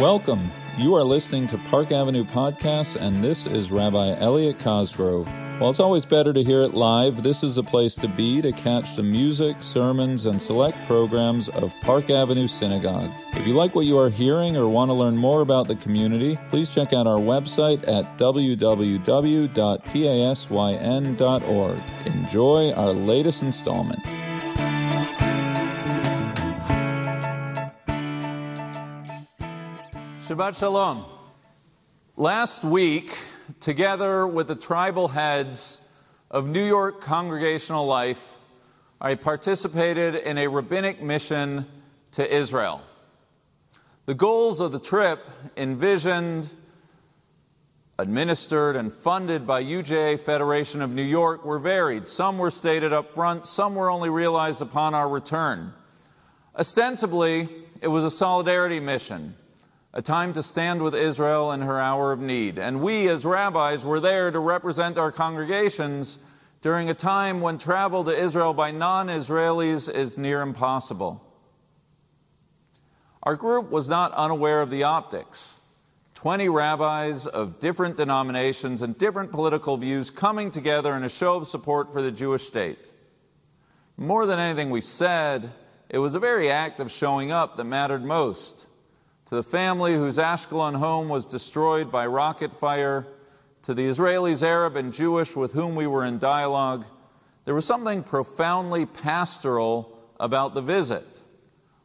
Welcome. You are listening to Park Avenue Podcasts, and this is Rabbi Elliot Cosgrove. While it's always better to hear it live, this is a place to be to catch the music, sermons, and select programs of Park Avenue Synagogue. If you like what you are hearing or want to learn more about the community, please check out our website at www.pasyn.org. Enjoy our latest installment. Shabbat Shalom. Last week, together with the tribal heads of New York Congregational Life, I participated in a rabbinic mission to Israel. The goals of the trip, envisioned, administered, and funded by UJA Federation of New York, were varied. Some were stated up front, some were only realized upon our return. Ostensibly, it was a solidarity mission a time to stand with Israel in her hour of need. And we, as rabbis, were there to represent our congregations during a time when travel to Israel by non Israelis is near impossible. Our group was not unaware of the optics. 20 rabbis of different denominations and different political views coming together in a show of support for the Jewish state. More than anything we said, it was the very act of showing up that mattered most to the family whose Ashkelon home was destroyed by rocket fire, to the Israelis, Arab, and Jewish with whom we were in dialogue, there was something profoundly pastoral about the visit.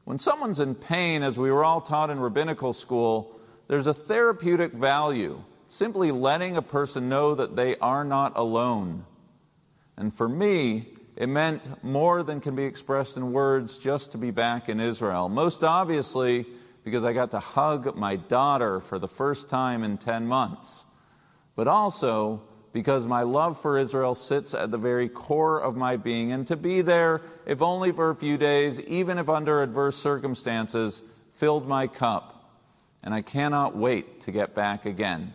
When someone's in pain, as we were all taught in rabbinical school, there's a therapeutic value simply letting a person know that they are not alone. And for me, it meant more than can be expressed in words just to be back in Israel. Most obviously, because I got to hug my daughter for the first time in 10 months, but also because my love for Israel sits at the very core of my being. And to be there, if only for a few days, even if under adverse circumstances, filled my cup. And I cannot wait to get back again.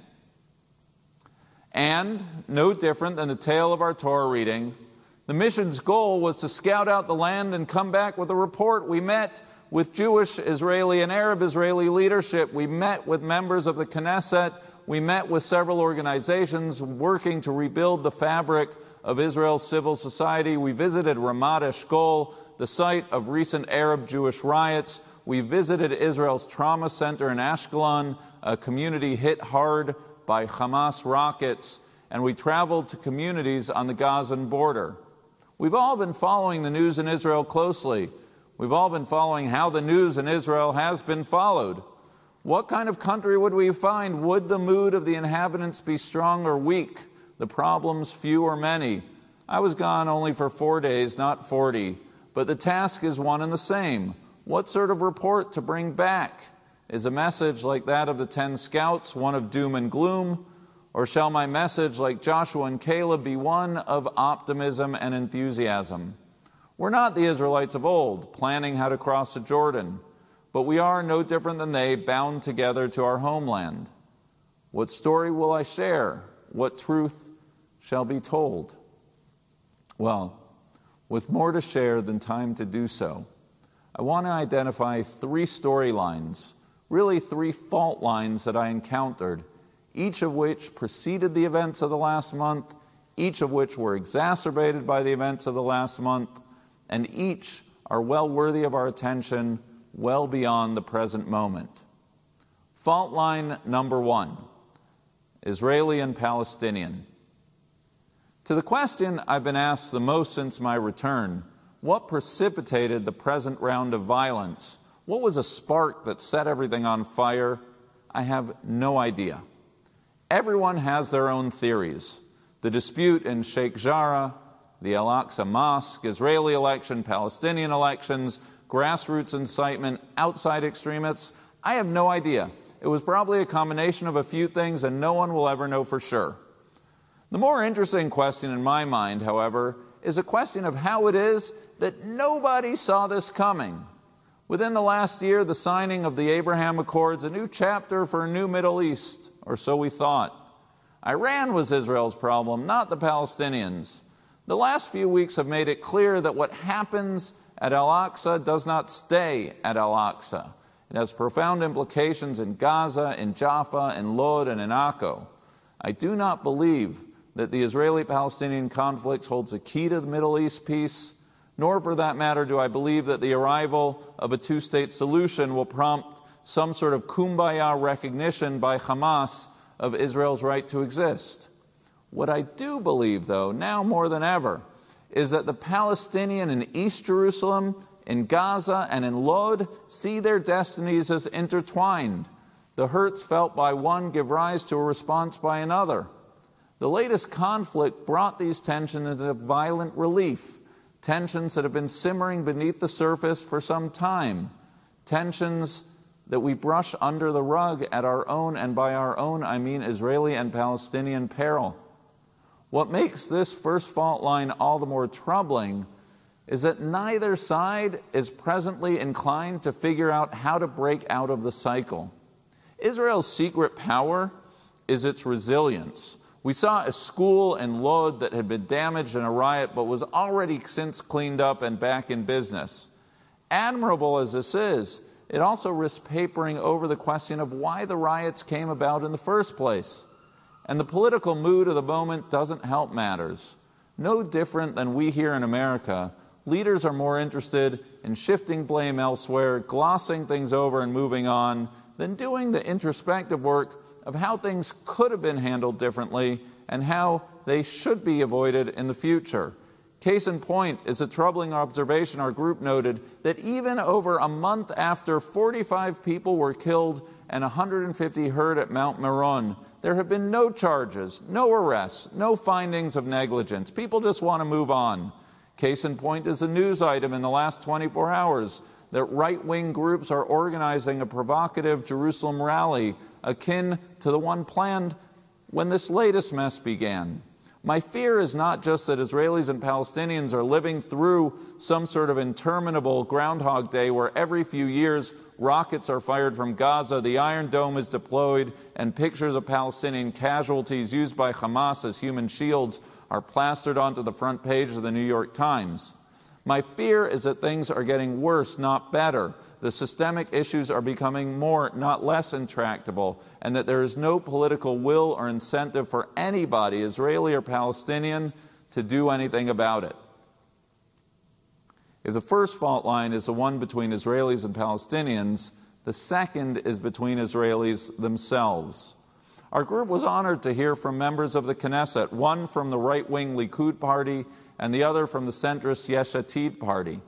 And, no different than the tale of our Torah reading, the mission's goal was to scout out the land and come back with a report. We met with Jewish, Israeli, and Arab Israeli leadership. We met with members of the Knesset. We met with several organizations working to rebuild the fabric of Israel's civil society. We visited Ramat Eshkol, the site of recent Arab Jewish riots. We visited Israel's trauma center in Ashkelon, a community hit hard by Hamas rockets. And we traveled to communities on the Gazan border. We've all been following the news in Israel closely. We've all been following how the news in Israel has been followed. What kind of country would we find? Would the mood of the inhabitants be strong or weak? The problems few or many? I was gone only for four days, not 40, but the task is one and the same. What sort of report to bring back? Is a message like that of the ten scouts one of doom and gloom? Or shall my message, like Joshua and Caleb, be one of optimism and enthusiasm? We're not the Israelites of old, planning how to cross the Jordan, but we are no different than they, bound together to our homeland. What story will I share? What truth shall be told? Well, with more to share than time to do so, I want to identify three storylines, really three fault lines that I encountered, each of which preceded the events of the last month, each of which were exacerbated by the events of the last month, and each are well worthy of our attention well beyond the present moment. Fault line number one Israeli and Palestinian. To the question I've been asked the most since my return what precipitated the present round of violence? What was a spark that set everything on fire? I have no idea. Everyone has their own theories. The dispute in Sheikh Jarrah, the Al Aqsa Mosque, Israeli election, Palestinian elections, grassroots incitement, outside extremists. I have no idea. It was probably a combination of a few things, and no one will ever know for sure. The more interesting question in my mind, however, is a question of how it is that nobody saw this coming. Within the last year, the signing of the Abraham Accords, a new chapter for a new Middle East, or so we thought. Iran was Israel's problem, not the Palestinians. The last few weeks have made it clear that what happens at Al Aqsa does not stay at Al Aqsa. It has profound implications in Gaza, in Jaffa, in Lod, and in Akko. I do not believe that the Israeli Palestinian conflict holds a key to the Middle East peace, nor for that matter do I believe that the arrival of a two state solution will prompt some sort of kumbaya recognition by Hamas of Israel's right to exist. What I do believe, though, now more than ever, is that the Palestinian in East Jerusalem, in Gaza, and in Lod see their destinies as intertwined. The hurts felt by one give rise to a response by another. The latest conflict brought these tensions into violent relief, tensions that have been simmering beneath the surface for some time, tensions that we brush under the rug at our own, and by our own, I mean Israeli and Palestinian peril. What makes this first fault line all the more troubling is that neither side is presently inclined to figure out how to break out of the cycle. Israel's secret power is its resilience. We saw a school in Lod that had been damaged in a riot but was already since cleaned up and back in business. Admirable as this is, it also risks papering over the question of why the riots came about in the first place. And the political mood of the moment doesn't help matters. No different than we here in America, leaders are more interested in shifting blame elsewhere, glossing things over, and moving on than doing the introspective work of how things could have been handled differently and how they should be avoided in the future. Case in point is a troubling observation our group noted that even over a month after 45 people were killed and 150 hurt at Mount Meron, there have been no charges, no arrests, no findings of negligence. People just want to move on. Case in point is a news item in the last 24 hours that right wing groups are organizing a provocative Jerusalem rally akin to the one planned when this latest mess began. My fear is not just that Israelis and Palestinians are living through some sort of interminable Groundhog Day where every few years rockets are fired from Gaza, the Iron Dome is deployed, and pictures of Palestinian casualties used by Hamas as human shields are plastered onto the front page of the New York Times. My fear is that things are getting worse, not better. The systemic issues are becoming more, not less intractable, and that there is no political will or incentive for anybody, Israeli or Palestinian, to do anything about it. If the first fault line is the one between Israelis and Palestinians, the second is between Israelis themselves. Our group was honored to hear from members of the Knesset, one from the right wing Likud party and the other from the centrist Yesh Atid party.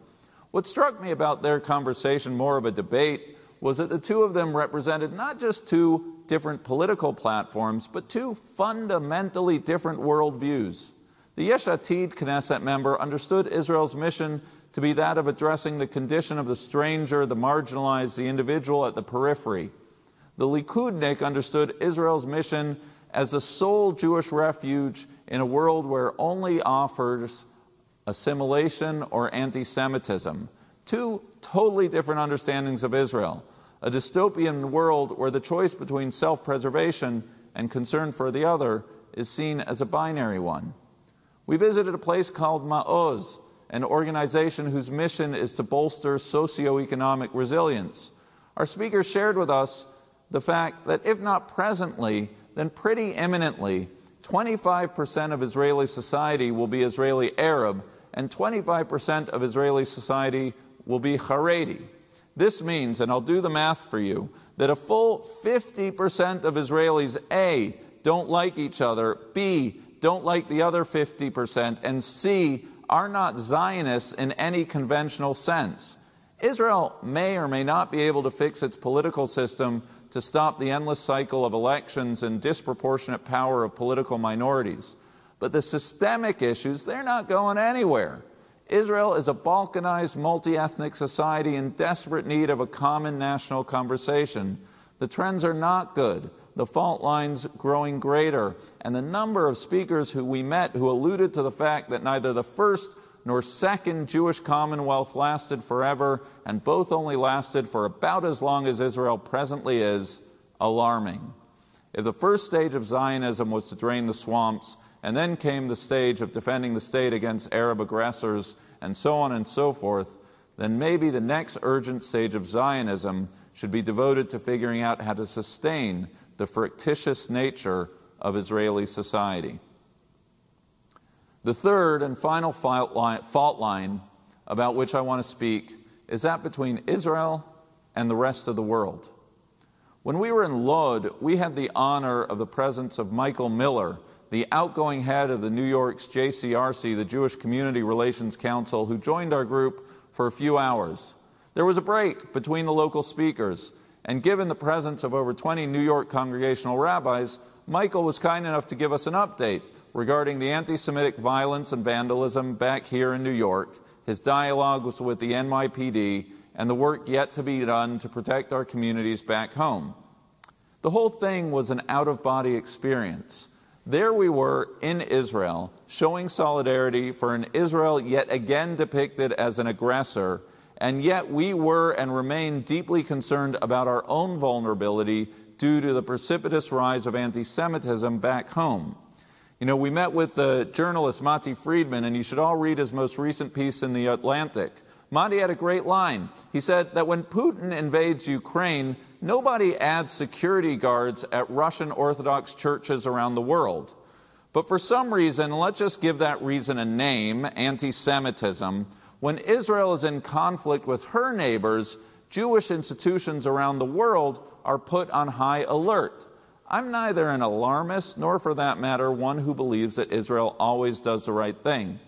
What struck me about their conversation, more of a debate, was that the two of them represented not just two different political platforms, but two fundamentally different worldviews. The Yesh Atid Knesset member understood Israel's mission to be that of addressing the condition of the stranger, the marginalized, the individual at the periphery. The Likudnik understood Israel's mission as a sole Jewish refuge in a world where only offers assimilation or anti Semitism. Two totally different understandings of Israel. A dystopian world where the choice between self preservation and concern for the other is seen as a binary one. We visited a place called Ma'oz, an organization whose mission is to bolster socioeconomic resilience. Our speaker shared with us the fact that if not presently, then pretty imminently, 25% of Israeli society will be Israeli Arab, and 25% of Israeli society will be Haredi. This means, and I'll do the math for you, that a full 50% of Israelis, A, don't like each other, B, don't like the other 50%, and C, are not Zionists in any conventional sense. Israel may or may not be able to fix its political system to stop the endless cycle of elections and disproportionate power of political minorities. But the systemic issues, they're not going anywhere. Israel is a balkanized, multi ethnic society in desperate need of a common national conversation. The trends are not good, the fault lines growing greater, and the number of speakers who we met who alluded to the fact that neither the first nor second Jewish commonwealth lasted forever, and both only lasted for about as long as Israel presently is, alarming. If the first stage of Zionism was to drain the swamps, and then came the stage of defending the state against Arab aggressors, and so on and so forth, then maybe the next urgent stage of Zionism should be devoted to figuring out how to sustain the fictitious nature of Israeli society. The third and final fault line about which I want to speak is that between Israel and the rest of the world. When we were in Lod, we had the honor of the presence of Michael Miller, the outgoing head of the New York's JCRC, the Jewish Community Relations Council, who joined our group for a few hours. There was a break between the local speakers, and given the presence of over 20 New York congregational rabbis, Michael was kind enough to give us an update regarding the anti Semitic violence and vandalism back here in New York. His dialogue was with the NYPD and the work yet to be done to protect our communities back home. The whole thing was an out of body experience. There we were in Israel, showing solidarity for an Israel yet again depicted as an aggressor, and yet we were and remain deeply concerned about our own vulnerability due to the precipitous rise of anti Semitism back home. You know, we met with the journalist Mati Friedman, and you should all read his most recent piece in The Atlantic Mati had a great line. He said that when Putin invades Ukraine, nobody adds security guards at Russian Orthodox churches around the world. But for some reason, let's just give that reason a name anti Semitism. When Israel is in conflict with her neighbors, Jewish institutions around the world are put on high alert. I'm neither an alarmist nor, for that matter, one who believes that Israel always does the right thing.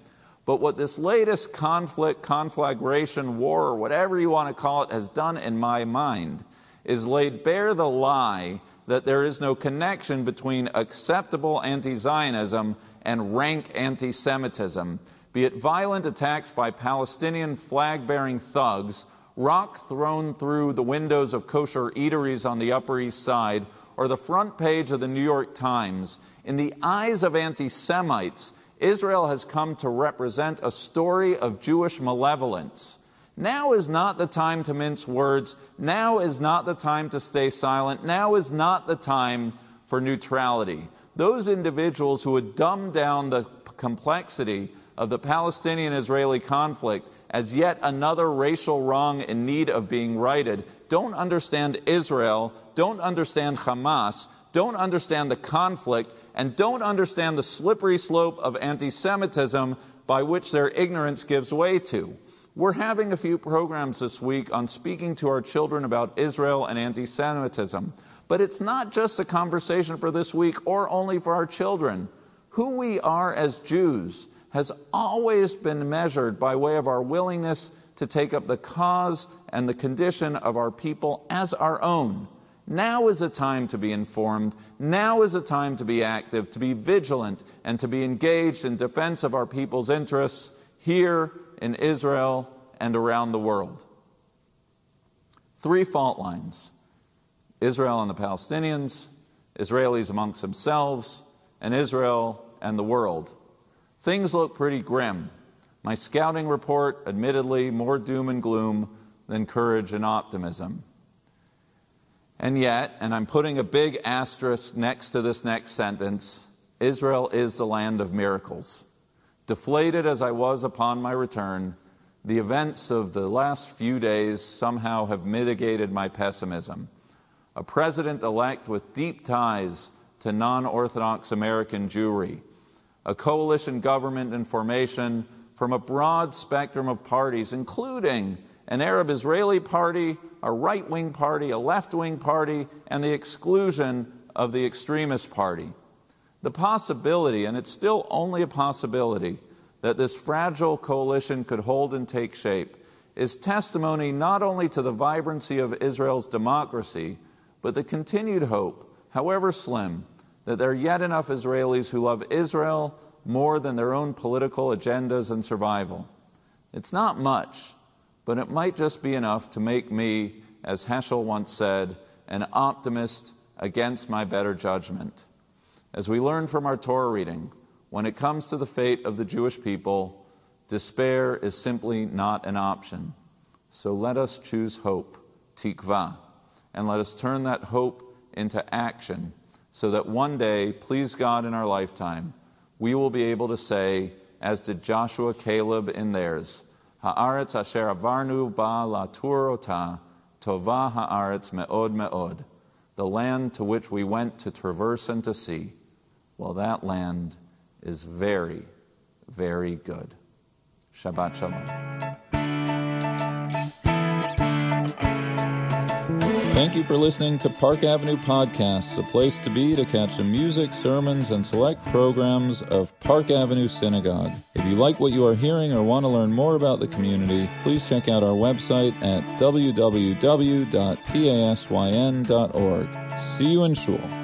But what this latest conflict, conflagration, war, or whatever you want to call it, has done in my mind is laid bare the lie that there is no connection between acceptable anti Zionism and rank anti Semitism, be it violent attacks by Palestinian flag bearing thugs, rock thrown through the windows of kosher eateries on the Upper East Side, or the front page of the New York Times. In the eyes of anti Semites, Israel has come to represent a story of Jewish malevolence. Now is not the time to mince words. Now is not the time to stay silent. Now is not the time for neutrality. Those individuals who would dumb down the complexity of the Palestinian Israeli conflict as yet another racial wrong in need of being righted don't understand Israel, don't understand Hamas, don't understand the conflict, and don't understand the slippery slope of anti Semitism by which their ignorance gives way to. We're having a few programs this week on speaking to our children about Israel and anti Semitism. But it's not just a conversation for this week or only for our children. Who we are as Jews has always been measured by way of our willingness to take up the cause and the condition of our people as our own. Now is a time to be informed. Now is a time to be active, to be vigilant, and to be engaged in defense of our people's interests here in Israel and around the world. Three fault lines Israel and the Palestinians, Israelis amongst themselves, and Israel and the world. Things look pretty grim. My scouting report, admittedly, more doom and gloom than courage and optimism. And yet, and I'm putting a big asterisk next to this next sentence Israel is the land of miracles. Deflated as I was upon my return, the events of the last few days somehow have mitigated my pessimism. A president elect with deep ties to non Orthodox American Jewry, a coalition government in formation from a broad spectrum of parties, including an Arab Israeli party, a right wing party, a left wing party, and the exclusion of the extremist party. The possibility, and it's still only a possibility, that this fragile coalition could hold and take shape is testimony not only to the vibrancy of Israel's democracy, but the continued hope, however slim, that there are yet enough Israelis who love Israel more than their own political agendas and survival. It's not much, but it might just be enough to make me, as Heschel once said, an optimist against my better judgment. As we learn from our Torah reading, when it comes to the fate of the Jewish people, despair is simply not an option. So let us choose hope, tikva, and let us turn that hope into action so that one day, please God, in our lifetime, we will be able to say, as did Joshua Caleb in theirs, Haaretz asher avarnu ba la turota, Tova ha'aretz me'od me'od, the land to which we went to traverse and to see. Well, that land is very, very good. Shabbat Shalom. Thank you for listening to Park Avenue Podcasts, a place to be to catch the music, sermons, and select programs of Park Avenue Synagogue. If you like what you are hearing or want to learn more about the community, please check out our website at www.pasyn.org. See you in Shul.